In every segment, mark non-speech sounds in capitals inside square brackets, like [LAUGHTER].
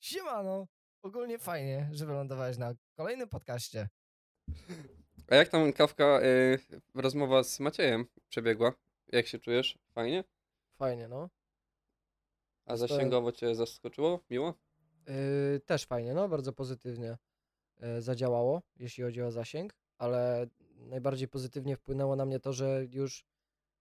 Siemano! Ogólnie fajnie, że wylądowałeś na kolejnym podcaście. A jak tam kawka, y, rozmowa z Maciejem przebiegła? Jak się czujesz? Fajnie? Fajnie, no. A zasięgowo cię zaskoczyło? Miło? Yy, też fajnie, no. Bardzo pozytywnie yy, zadziałało, jeśli chodzi o zasięg, ale najbardziej pozytywnie wpłynęło na mnie to, że już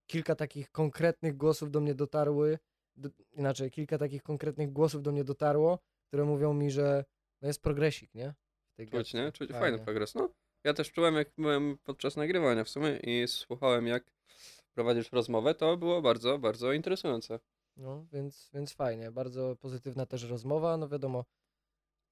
kilka takich konkretnych głosów do mnie dotarły, do, inaczej, kilka takich konkretnych głosów do mnie dotarło, które mówią mi, że no jest progresik, nie? W tej Czuć, nie? Czuć fajny progres. No, ja też czułem, jak byłem podczas nagrywania w sumie i słuchałem, jak prowadzisz rozmowę, to było bardzo, bardzo interesujące. No, więc, więc fajnie. Bardzo pozytywna też rozmowa. No wiadomo,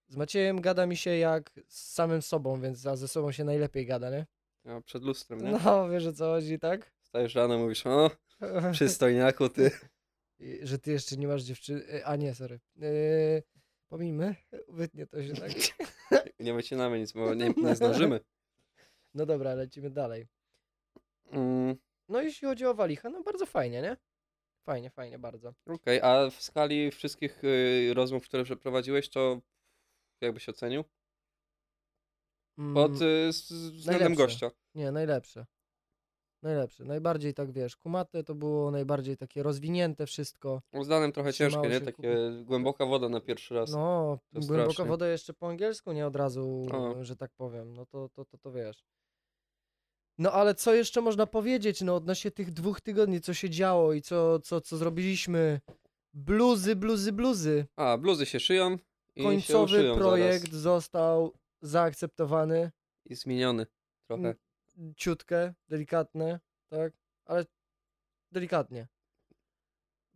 z Maciejem gada mi się jak z samym sobą, więc ze sobą się najlepiej gada, nie? Ja przed lustrem, nie? No, wiesz o co chodzi, tak? Stajesz rano, mówisz, o, [LAUGHS] przystojniaku ty. I- Że ty jeszcze nie masz dziewczyny. A nie, sorry. Yy, pomijmy, wytnie to się tak. [LAUGHS] Nie wycinamy nic, bo nie, nie zdążymy. [LAUGHS] No dobra, lecimy dalej. Mm, No jeśli chodzi o Walicha, no bardzo fajnie, nie? Fajnie, fajnie, bardzo. Okej, a w skali wszystkich y, rozmów, które przeprowadziłeś, to jakbyś ocenił? Pod y, z- względem najlepsze. gościa. Nie, najlepsze. Najlepsze. Najbardziej tak wiesz, kumate to było najbardziej takie rozwinięte wszystko. Zdanym trochę Trzymało ciężkie, nie? się Takie głęboka woda na pierwszy raz. No, To głęboka strasznie. woda jeszcze po angielsku, nie od razu, O. że tak powiem. No to, to, to, to wiesz. No ale co jeszcze można powiedzieć, no odnośnie tych dwóch tygodni, co się działo i co, co, co zrobiliśmy? Bluzy, bluzy, bluzy. A, bluzy się szyją i się Końcowy uszyją projekt zaraz. został zaakceptowany. I zmieniony trochę. Ciutkę, delikatne, tak? Ale delikatnie.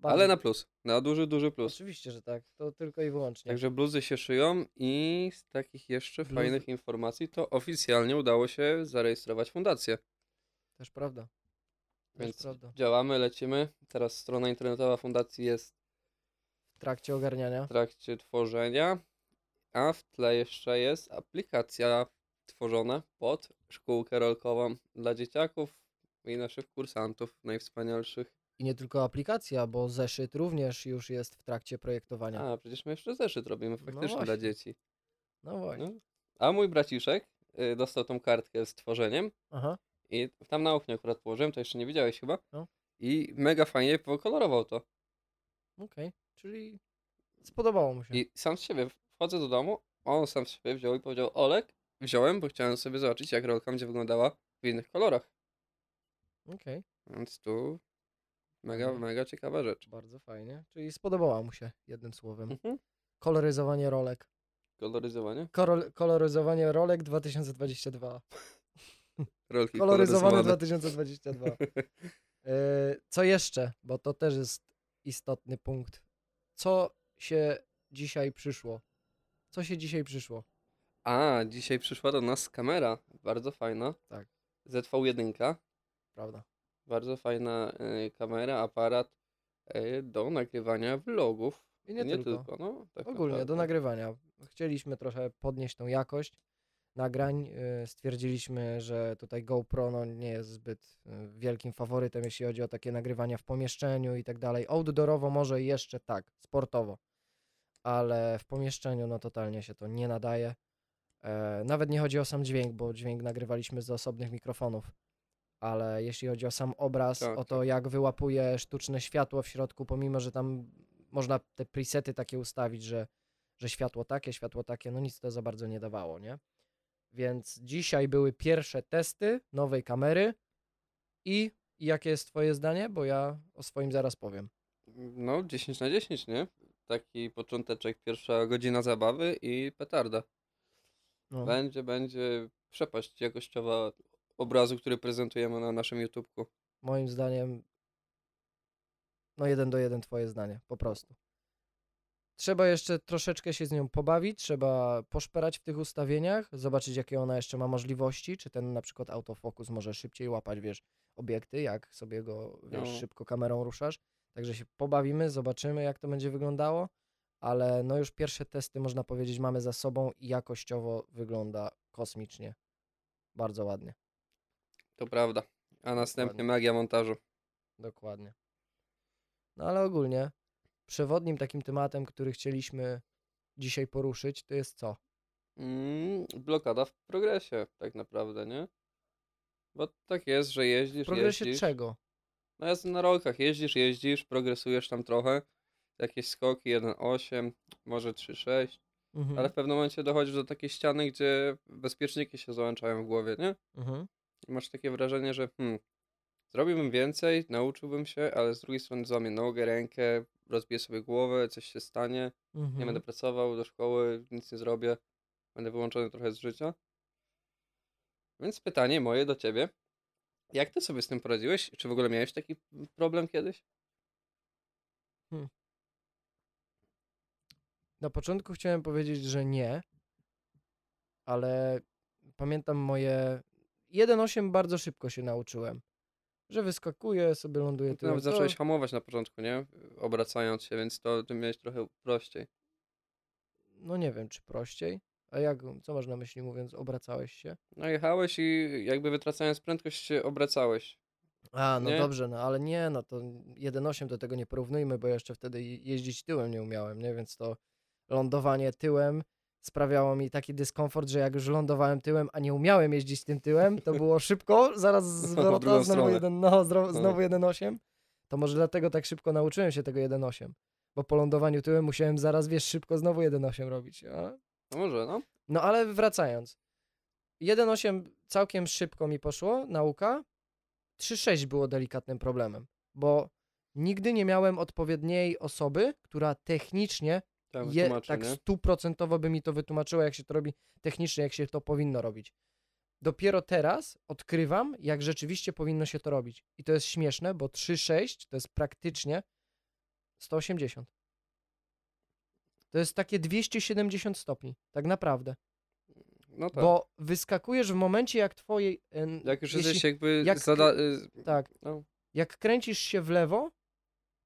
Ale Bardzo. na plus. Na duży, duży plus. Oczywiście, że tak. To tylko i wyłącznie. Także bluzy się szyją i z takich jeszcze Bluzy- fajnych informacji to oficjalnie udało się zarejestrować fundację. Też prawda. Też Więc prawda. działamy, lecimy. Teraz strona internetowa fundacji jest W trakcie ogarniania. w trakcie tworzenia, a w tle jeszcze jest aplikacja tworzona pod szkółkę rolkową dla dzieciaków i naszych kursantów najwspanialszych. I nie tylko aplikacja, bo zeszyt również już jest w trakcie projektowania. A, przecież my jeszcze zeszyt robimy faktycznie dla właśnie. dzieci. No właśnie. No. A mój braciszek y, dostał tą kartkę z tworzeniem Aha. i tam na oknie akurat położyłem, to jeszcze nie widziałeś chyba. No. I mega fajnie pokolorował to. Okej. Czyli spodobało mu się. I sam z siebie wchodzę do domu, on sam z siebie wziął i powiedział Olek, wziąłem, bo chciałem sobie zobaczyć jak rolka będzie wyglądała w innych kolorach. Okej. Więc tu mega, Fajnie. mega ciekawa rzecz. Bardzo fajnie. Czyli spodobała mu się, jednym słowem. Mhm. Koloryzowanie rolek. Koloryzowanie? Korol- koloryzowanie rolek 2022. Rolki Koloryzowane koloryzowane. 2022. [LAUGHS] E, Co jeszcze? Bo to też jest istotny punkt. Co się dzisiaj przyszło? Co się dzisiaj przyszło? A, dzisiaj przyszła do nas kamera, bardzo fajna. Tak. ZV1, Prawda? bardzo fajna y, kamera, aparat y, do nagrywania vlogów. I nie, tylko. no. Tak Ogólnie do naprawdę. nagrywania. Chcieliśmy trochę podnieść tą jakość nagrań. Yy, Stwierdziliśmy, że tutaj GoPro no, nie jest zbyt yy, wielkim faworytem, jeśli chodzi o takie nagrywania w pomieszczeniu i tak dalej. Outdoorowo może jeszcze tak, sportowo, ale w pomieszczeniu no totalnie się to nie nadaje. E, nawet nie chodzi o sam dźwięk, bo dźwięk nagrywaliśmy z osobnych mikrofonów. Ale jeśli chodzi o sam obraz, Tak, o to jak wyłapuje sztuczne światło w środku, pomimo że tam można te presety takie ustawić, że, że światło takie, światło takie, no nic to za bardzo nie dawało, nie? Więc dzisiaj były pierwsze testy nowej kamery i i jakie jest twoje zdanie? Bo ja o swoim zaraz powiem. No, 10 na 10, nie? Taki począteczek, pierwsza godzina zabawy i petarda. No, Będzie, będzie przepaść jakościowa obrazu, który prezentujemy na naszym YouTubeku. moim zdaniem no jeden do jeden twoje zdanie, po prostu. Trzeba jeszcze troszeczkę się z nią pobawić, trzeba poszperać w tych ustawieniach, zobaczyć jakie ona jeszcze ma możliwości, czy ten na przykład autofokus może szybciej łapać, wiesz, obiekty, jak sobie go, wiesz, No. szybko kamerą ruszasz. Także się pobawimy, zobaczymy jak to będzie wyglądało, ale no już pierwsze testy można powiedzieć mamy za sobą i jakościowo wygląda kosmicznie. Bardzo ładnie, To prawda. A następnie Dokładnie. magia montażu. dokładnie. No ale ogólnie przewodnim takim tematem, który chcieliśmy dzisiaj poruszyć, to jest co? Mm, blokada w progresie, tak naprawdę, nie? Bo tak jest, że W jeździsz, progresie jeździsz. czego? No ja na rolkach jeździsz, jeździsz, progresujesz tam trochę. Jakieś skoki 1.8, może 3.6, Mhm. ale w pewnym momencie dochodzisz do takiej ściany, gdzie bezpieczniki się załączają w głowie, nie? Mhm. I masz takie wrażenie, że hmm, zrobiłbym więcej, nauczyłbym się, ale z drugiej strony złamię nogę, rękę, rozbiję sobie głowę, coś się stanie, nie Mhm. będę pracował do szkoły, nic nie zrobię, będę wyłączony trochę z życia. Więc pytanie moje do ciebie, jak ty sobie z tym poradziłeś? Czy w ogóle miałeś taki problem kiedyś? Na początku chciałem powiedzieć, że nie, ale pamiętam moje 1.8 bardzo szybko się nauczyłem, że wyskakuję, sobie ląduję Ty tyłem. nawet To- zacząłeś hamować na początku, nie? Obracając się, więc to ty miałeś trochę prościej. No nie wiem, czy prościej. A jak, co masz na myśli mówiąc, obracałeś się? No jechałeś i jakby wytracając prędkość się obracałeś. A, no Nie? dobrze, no ale nie, no to 1.8 do tego nie porównujmy, bo jeszcze wtedy je- jeździć tyłem nie umiałem, nie? Więc to lądowanie tyłem sprawiało mi taki dyskomfort, że jak już lądowałem tyłem, a nie umiałem jeździć tym tyłem, to było [LAUGHS] szybko, zaraz zwrota, drugą znowu jeden, no, No. znowu 1.8. To może dlatego tak szybko nauczyłem się tego 1.8, bo po lądowaniu tyłem musiałem zaraz, wiesz, szybko znowu 1.8 robić. A? No może, no. No ale wracając. 1.8 całkiem szybko mi poszło, nauka. 3.6 było delikatnym problemem, bo nigdy nie miałem odpowiedniej osoby, która technicznie, Tak, je, tak stuprocentowo by mi to wytłumaczyła, jak się to robi technicznie, jak się to powinno robić. Dopiero teraz odkrywam, jak rzeczywiście powinno się to robić. I to jest śmieszne, bo 3.6 to jest praktycznie 180. To jest takie 270 stopni, tak naprawdę. No tak. Bo wyskakujesz w momencie, jak twoje. em, Jak już jeśli- jesteś jakby jak zada... y, Tak. No, Jak kręcisz się w lewo,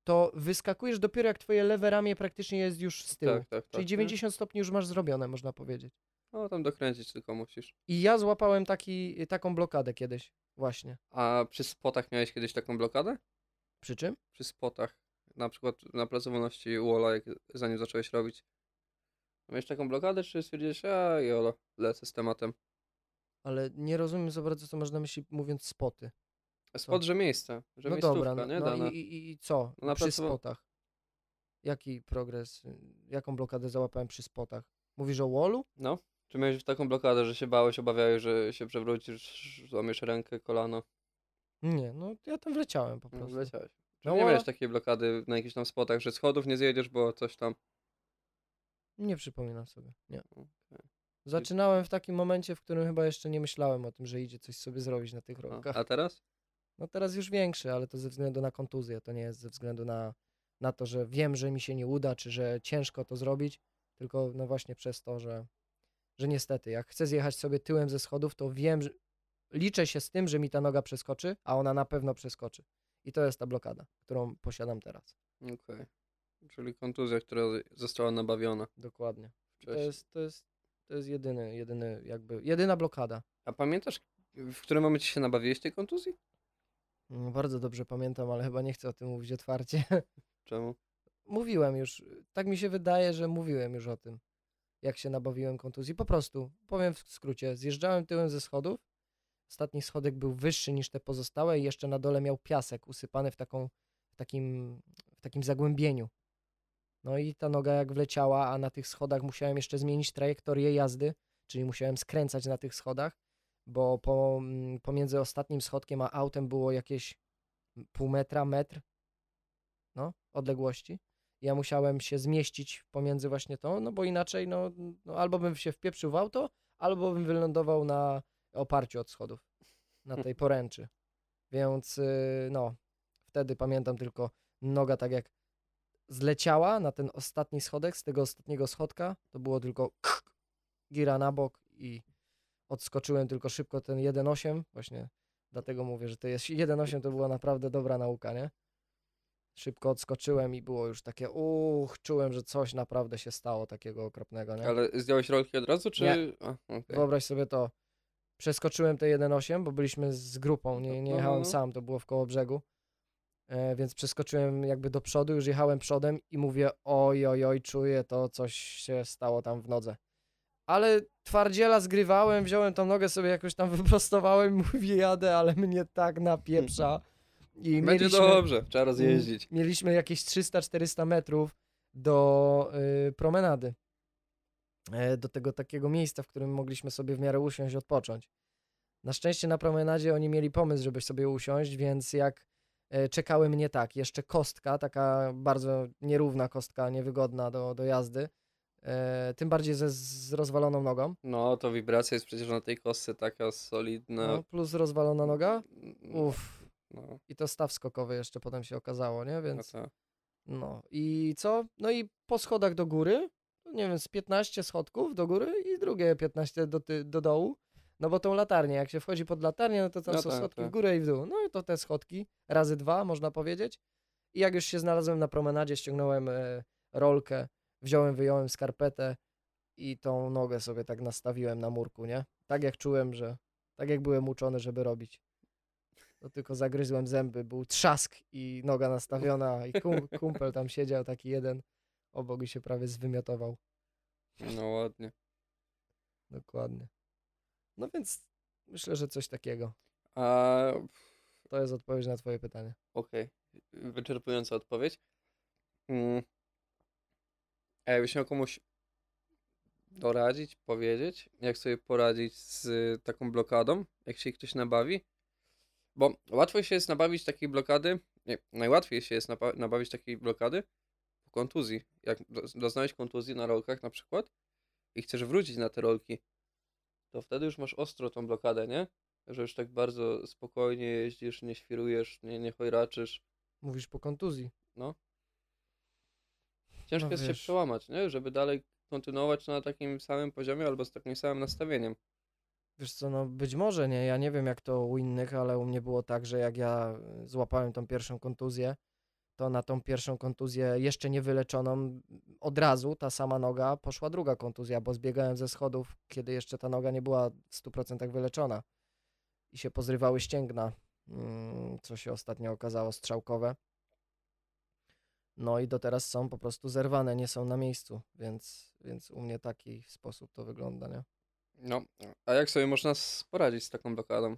to wyskakujesz dopiero jak twoje lewe ramię praktycznie jest już z tyłu. tak, tak, tak. Czyli nie? 90 stopni już masz zrobione, można powiedzieć. No tam dokręcić tylko musisz. I ja złapałem taki, taką blokadę kiedyś, właśnie. A przy spotach miałeś kiedyś taką blokadę? Przy czym? Przy spotach. Na przykład na placu wolności Wola, jak zanim zacząłeś robić. Miałeś taką blokadę, czy stwierdziłeś, a jolo, lecę z tematem. Ale nie rozumiem za bardzo, co masz na myśli mówiąc spoty. Spot, że miejsce, że no dobra, no, nie? no Dana. i, i, co? No przy spotach. Jaki progres? Jaką blokadę załapałem przy spotach? Mówisz o wallu? No. Czy miałeś taką blokadę, że się bałeś, obawiałeś, że się przewrócisz, złamiesz rękę, kolano? Nie, no ja tam wleciałem po No, prostu. wleciałeś. Czy No, nie miałeś takiej blokady na jakichś tam spotach, że schodów nie zjedziesz, bo coś tam... Nie przypominam sobie, nie. Okej. Zaczynałem w takim momencie, w którym chyba jeszcze nie myślałem o tym, że idzie coś sobie zrobić na tych A, rolkach. a teraz? No teraz już większy, ale to ze względu na kontuzję, to nie jest ze względu na, na to, że wiem, że mi się nie uda, czy że ciężko to zrobić, tylko no właśnie przez to, że, że niestety, jak chcę zjechać sobie tyłem ze schodów, to wiem, że liczę się z tym, że mi ta noga przeskoczy, a ona na pewno przeskoczy. I to jest ta blokada, którą posiadam teraz. Okej. Czyli kontuzja, która została nabawiona Dokładnie. To jest, to jest, to jest jedyny, jedyny jakby, jedyna blokada. A pamiętasz, w którym momencie się nabawiłeś tej kontuzji? Mm, Bardzo dobrze pamiętam, ale chyba nie chcę o tym mówić otwarcie. [LAUGHS] Czemu? Mówiłem już, tak mi się wydaje, że mówiłem już o tym, jak się nabawiłem kontuzji. Po prostu, powiem w skrócie, zjeżdżałem tyłem ze schodów, ostatni schodek był wyższy niż te pozostałe i jeszcze na dole miał piasek usypany w, taką, w, takim, w takim zagłębieniu. No i ta noga jak wleciała, a na tych schodach musiałem jeszcze zmienić trajektorię jazdy, czyli musiałem skręcać na tych schodach, bo po, mm, pomiędzy ostatnim schodkiem a autem było jakieś pół metra, metr, no, odległości. Ja musiałem się zmieścić pomiędzy właśnie to, no bo inaczej, no, no albo bym się wpieprzył w auto, albo bym wylądował na oparciu od schodów, na tej poręczy. Więc, yy, no, wtedy pamiętam tylko noga tak jak zleciała na ten ostatni schodek, z tego ostatniego schodka, to było tylko gira na bok i odskoczyłem tylko szybko ten 1.8, właśnie dlatego mówię, że to jest [LAUGHS] 1.8 to była naprawdę dobra nauka, nie? Szybko odskoczyłem i było już takie, uch, czułem, że coś naprawdę się stało takiego okropnego, nie? Ale zdjąłeś rolki od razu, czy... Nie. A, okej. Wyobraź sobie to, przeskoczyłem te 1.8, bo byliśmy z grupą, nie, nie No, jechałem no. sam, to było w koło brzegu e, więc przeskoczyłem jakby do przodu, już jechałem przodem i mówię oj, oj, oj, czuję to, coś się stało tam w nodze. Ale twardziela zgrywałem, wziąłem tą nogę sobie jakoś tam [LAUGHS] wyprostowałem i mówię jadę, ale mnie tak napieprza. I Będzie mieliśmy, dobrze, trzeba rozjeździć. mieliśmy jakieś 300-400 metrów do y, promenady. E, do tego takiego miejsca, w którym mogliśmy sobie w miarę usiąść i odpocząć. Na szczęście na promenadzie oni mieli pomysł, żeby sobie usiąść, więc jak e, czekały mnie tak, jeszcze kostka, taka bardzo nierówna kostka, niewygodna do, do jazdy, tym bardziej ze z rozwaloną nogą, No, to wibracja jest przecież na tej kostce taka solidna. no, plus rozwalona noga, No, uff, No, i to staw skokowy jeszcze potem się okazało, nie, no więc to. no i co? No i po schodach do góry, nie wiem, z 15 schodków do góry i drugie 15 do, ty, do dołu, no bo tą latarnię, jak się wchodzi pod latarnię, no to tam No są tak, schodki w tak. górę i w dół, no i to te schodki, razy dwa, można powiedzieć. I jak już się znalazłem na promenadzie, ściągnąłem e, rolkę, wziąłem, wyjąłem skarpetę i tą nogę sobie tak nastawiłem na murku, nie? Tak jak czułem, że, tak jak byłem uczony, żeby robić. To tylko zagryzłem zęby, był trzask i noga nastawiona i kum, kumpel tam siedział taki jeden obok i się prawie zwymiotował. No ładnie. Dokładnie. No więc myślę, że coś takiego. A To jest odpowiedź na twoje pytanie. Okej, wyczerpująca odpowiedź. Mm. A jakbyś miał komuś doradzić, powiedzieć, jak sobie poradzić z taką blokadą, jak się ktoś nabawi? Bo łatwo się jest nabawić takiej blokady, nie, najłatwiej się jest nabawić takiej blokady po kontuzji. Jak do- doznałeś kontuzji na rolkach na przykład i chcesz wrócić na te rolki, to wtedy już masz ostro tą blokadę, nie? Że już tak bardzo spokojnie jeździsz, nie świrujesz, nie, nie chojraczysz. Mówisz po kontuzji. Ciężko No jest się wiesz. przełamać, nie? Żeby dalej kontynuować na takim samym poziomie albo z takim samym nastawieniem. Wiesz co, no być może nie, ja nie wiem jak to u innych, ale u mnie było tak, że jak ja y, złapałem tą pierwszą kontuzję, to na tą pierwszą kontuzję jeszcze nie wyleczoną od razu ta sama noga poszła druga kontuzja, bo zbiegałem ze schodów, kiedy jeszcze ta noga nie była w 100% wyleczona i się pozrywały ścięgna, mm, co się ostatnio okazało strzałkowe. No i do teraz są po prostu zerwane, nie są na miejscu, więc, więc u mnie taki sposób to wygląda, nie? No, a jak sobie można poradzić z taką blokadą?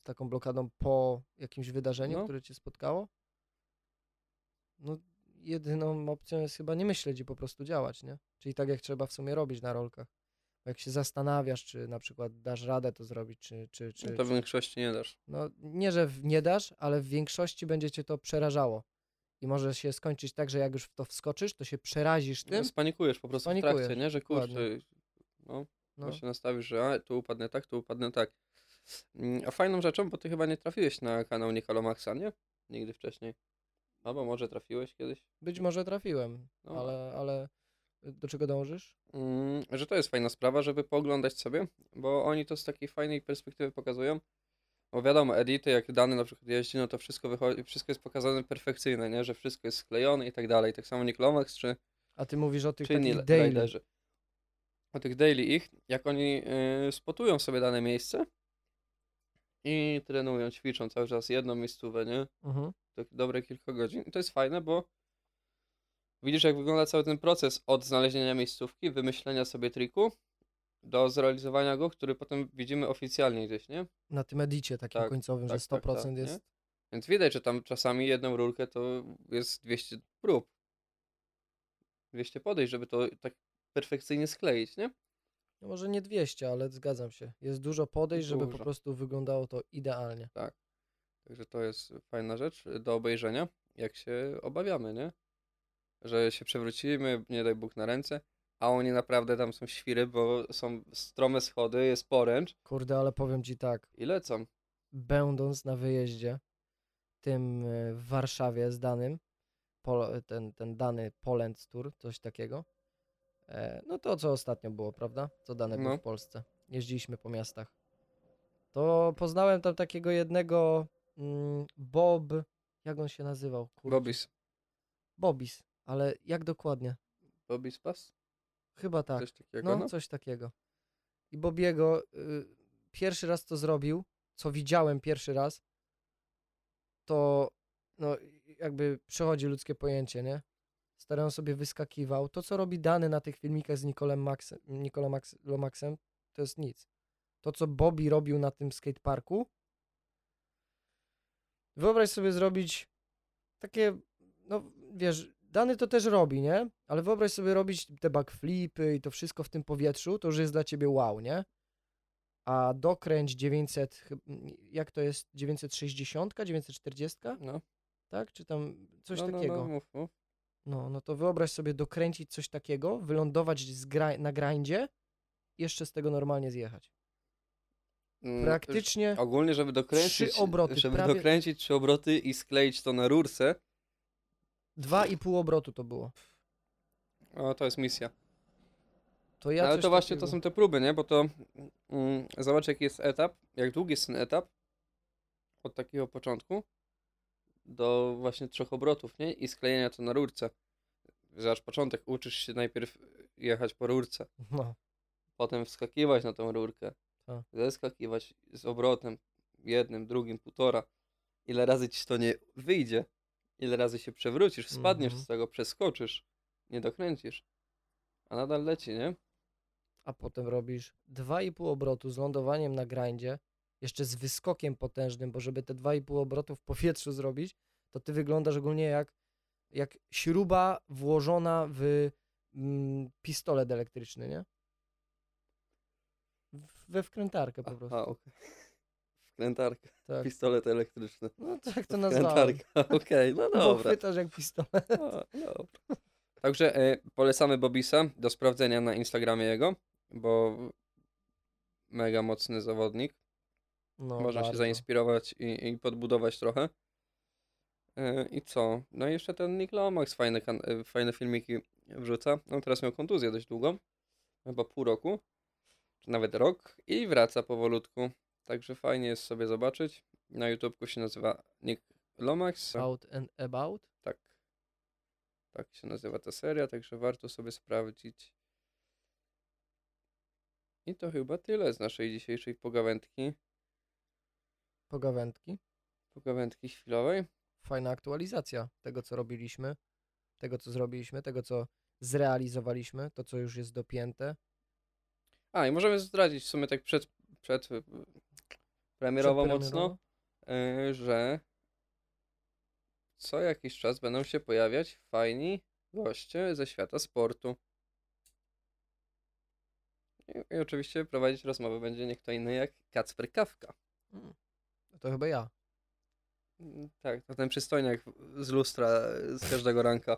z taką blokadą po jakimś wydarzeniu, No. które cię spotkało? No, jedyną opcją jest chyba nie myśleć i po prostu działać, nie? Czyli tak jak trzeba w sumie robić na rolkach. Jak się zastanawiasz, czy na przykład dasz radę to zrobić, czy, czy, czy, No to w większości nie dasz. no nie, że nie dasz, ale w większości będzie cię to przerażało. I może się skończyć tak, że jak już w to wskoczysz, to się przerazisz tym. No, spanikujesz po prostu w Spanikujesz, trakcie, nie? Że kurczę, no, No, bo się nastawisz, że a, tu upadnę tak, tu upadnę tak. Mm, A fajną rzeczą, bo ty chyba nie trafiłeś na kanał Nikolomaxa, nie? Nigdy wcześniej. Albo może trafiłeś kiedyś. być może trafiłem, No. ale, ale do czego dążysz? Mm, że to jest fajna sprawa, żeby pooglądać sobie, bo oni to z takiej fajnej perspektywy pokazują. Bo wiadomo, edity, jak dany na przykład jeździ, no to wszystko wychodzi, wszystko jest pokazane perfekcyjne, nie? Że wszystko jest sklejone i tak dalej. Tak samo Niklomax czy, A ty mówisz o tych czy takich daily. riderzy. O tych daily ich, jak oni y, spotują sobie dane miejsce i trenują, ćwiczą cały czas jedną miejscówę, nie? Mhm. tak dobre kilka godzin. I to jest fajne, bo widzisz, jak wygląda cały ten proces od znalezienia miejscówki, wymyślenia sobie triku, do zrealizowania go, który potem widzimy oficjalnie gdzieś, nie? Na tym edicie takim Tak, końcowym, tak, że tak, 100% tak, nie? jest. Więc widać, że tam czasami jedną rurkę to jest 200 prób. 200 podejść, żeby to tak perfekcyjnie skleić, nie? No może nie 200, ale zgadzam się. Jest dużo podejść, żeby po Dużo. prostu wyglądało to idealnie. Także to jest fajna rzecz do obejrzenia, jak się obawiamy, nie? Że się przewrócimy, nie daj Bóg na ręce, a oni naprawdę tam są świry, bo są strome schody, jest poręcz Kurde, ale powiem ci tak, i lecą. będąc na wyjeździe, tym e, w Warszawie zdanym, pol, ten, ten dany Poland Tour, coś takiego, e, no to co ostatnio było, prawda? Co dane było No. w Polsce. Jeździliśmy po miastach. To poznałem tam takiego jednego mm, Bob, jak on się nazywał? Kurczę. Bobis. Bobis, ale jak dokładnie? Bobis Pass? Chyba tak. Coś takiego, No, no. coś takiego. I Bobiego y, pierwszy raz to zrobił, co widziałem pierwszy raz, to no jakby przechodzi ludzkie pojęcie, nie? Stary on sobie wyskakiwał. To, co robi Dany na tych filmikach z Nicolem Maxem, Nicola Max, Lomaxem, to jest nic. To, co Bobby robił na tym skateparku, wyobraź sobie zrobić takie, no wiesz, Dany to też robi, nie? Ale wyobraź sobie robić te backflipy i to wszystko w tym powietrzu, to już jest dla ciebie wow, nie? A dokręć 900, chyb- jak to jest, 960, 940, No, tak? Czy tam coś no, no, takiego? No, mów, mów. No, no to wyobraź sobie dokręcić coś takiego, wylądować na grindzie i jeszcze z tego normalnie zjechać. Mm, Praktycznie Ogólnie, żeby dokręcić, Trzy obroty, żeby prawie- dokręcić trzy obroty i skleić to na rurce, dwa i pół obrotu to było. o, to jest misja. To ja Ale to właśnie takiego- to są te próby, nie? Bo to mm, zobacz jaki jest etap, jak długi jest ten etap od takiego początku do właśnie trzech obrotów, nie? I sklejenia to na rurce. Zobacz, początek, uczysz się najpierw jechać po rurce, No, potem wskakiwać na tą rurkę, Tak. zeskakiwać z obrotem jednym, drugim, półtora. Ile razy ci to nie wyjdzie, ile razy się przewrócisz, spadniesz Mhm. z tego, przeskoczysz, nie dokręcisz, a nadal leci, nie? a potem robisz dwa i pół obrotu z lądowaniem na grindzie, jeszcze z wyskokiem potężnym, bo żeby te dwa i pół obrotu w powietrzu zrobić, to ty wyglądasz ogólnie jak, jak śruba włożona w mm, pistolet elektryczny, nie? We wkrętarkę po prostu. Aha, okej. Wkrętarka, Tak. pistolet elektryczny. No tak to nazwałem. Wkrętarka, okej, no Bo dobra. chwytasz jak pistolet. No. Także e, polecamy Bobisa do sprawdzenia na Instagramie jego, bo mega mocny zawodnik. No, Można się bardzo. zainspirować i, i podbudować trochę. E, I co? No i jeszcze ten Nick Lomax fajne, fajne filmiki wrzuca. On teraz miał kontuzję dość długo, chyba pół roku, czy nawet rok i wraca powolutku. Także fajnie jest sobie zobaczyć. Na YouTubeku się nazywa Nick Lomax. Out and about. Tak. Tak się nazywa ta seria, także warto sobie sprawdzić. I to chyba tyle z naszej dzisiejszej pogawędki. Pogawędki. Pogawędki chwilowej. Fajna aktualizacja tego, co robiliśmy, tego, co zrobiliśmy, tego, co zrealizowaliśmy, to, co już jest dopięte. A, i możemy zdradzić w sumie tak przed, przed premierowo mocno, y, że co jakiś czas będą się pojawiać fajni goście ze świata sportu. I, I oczywiście prowadzić rozmowę będzie nie kto inny jak Kacper Kawka. Mm. No To chyba ja. Mm, Tak, to ten przystojniak z lustra e, z każdego ranka.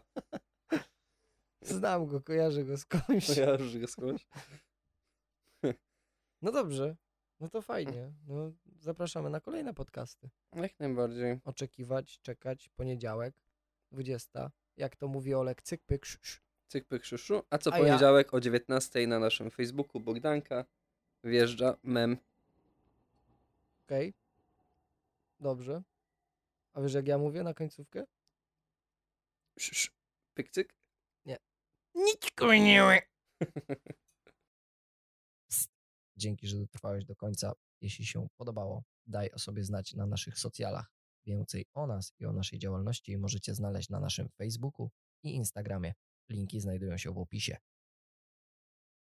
[LAUGHS] Znam go, kojarzę go skądś. Ja już go skądś. No dobrze. No to fajnie. No, zapraszamy na kolejne podcasty. Jak najbardziej. Oczekiwać, czekać, poniedziałek, 20. Jak to mówi Olek, cyk, pyk, sz. Cyk, pyk, szuszu. A co A ja- poniedziałek o 19 na naszym Facebooku Bogdanka wjeżdża mem. Okej. Dobrze. A wiesz, jak ja mówię na końcówkę? Sz, sz, pyk, cyk. Nic nie [LAUGHS] Dzięki, że dotrwałeś do końca. Jeśli się podobało, daj o sobie znać na naszych socjalach. Więcej o nas i o naszej działalności możecie znaleźć na naszym Facebooku i Instagramie. Linki znajdują się w opisie.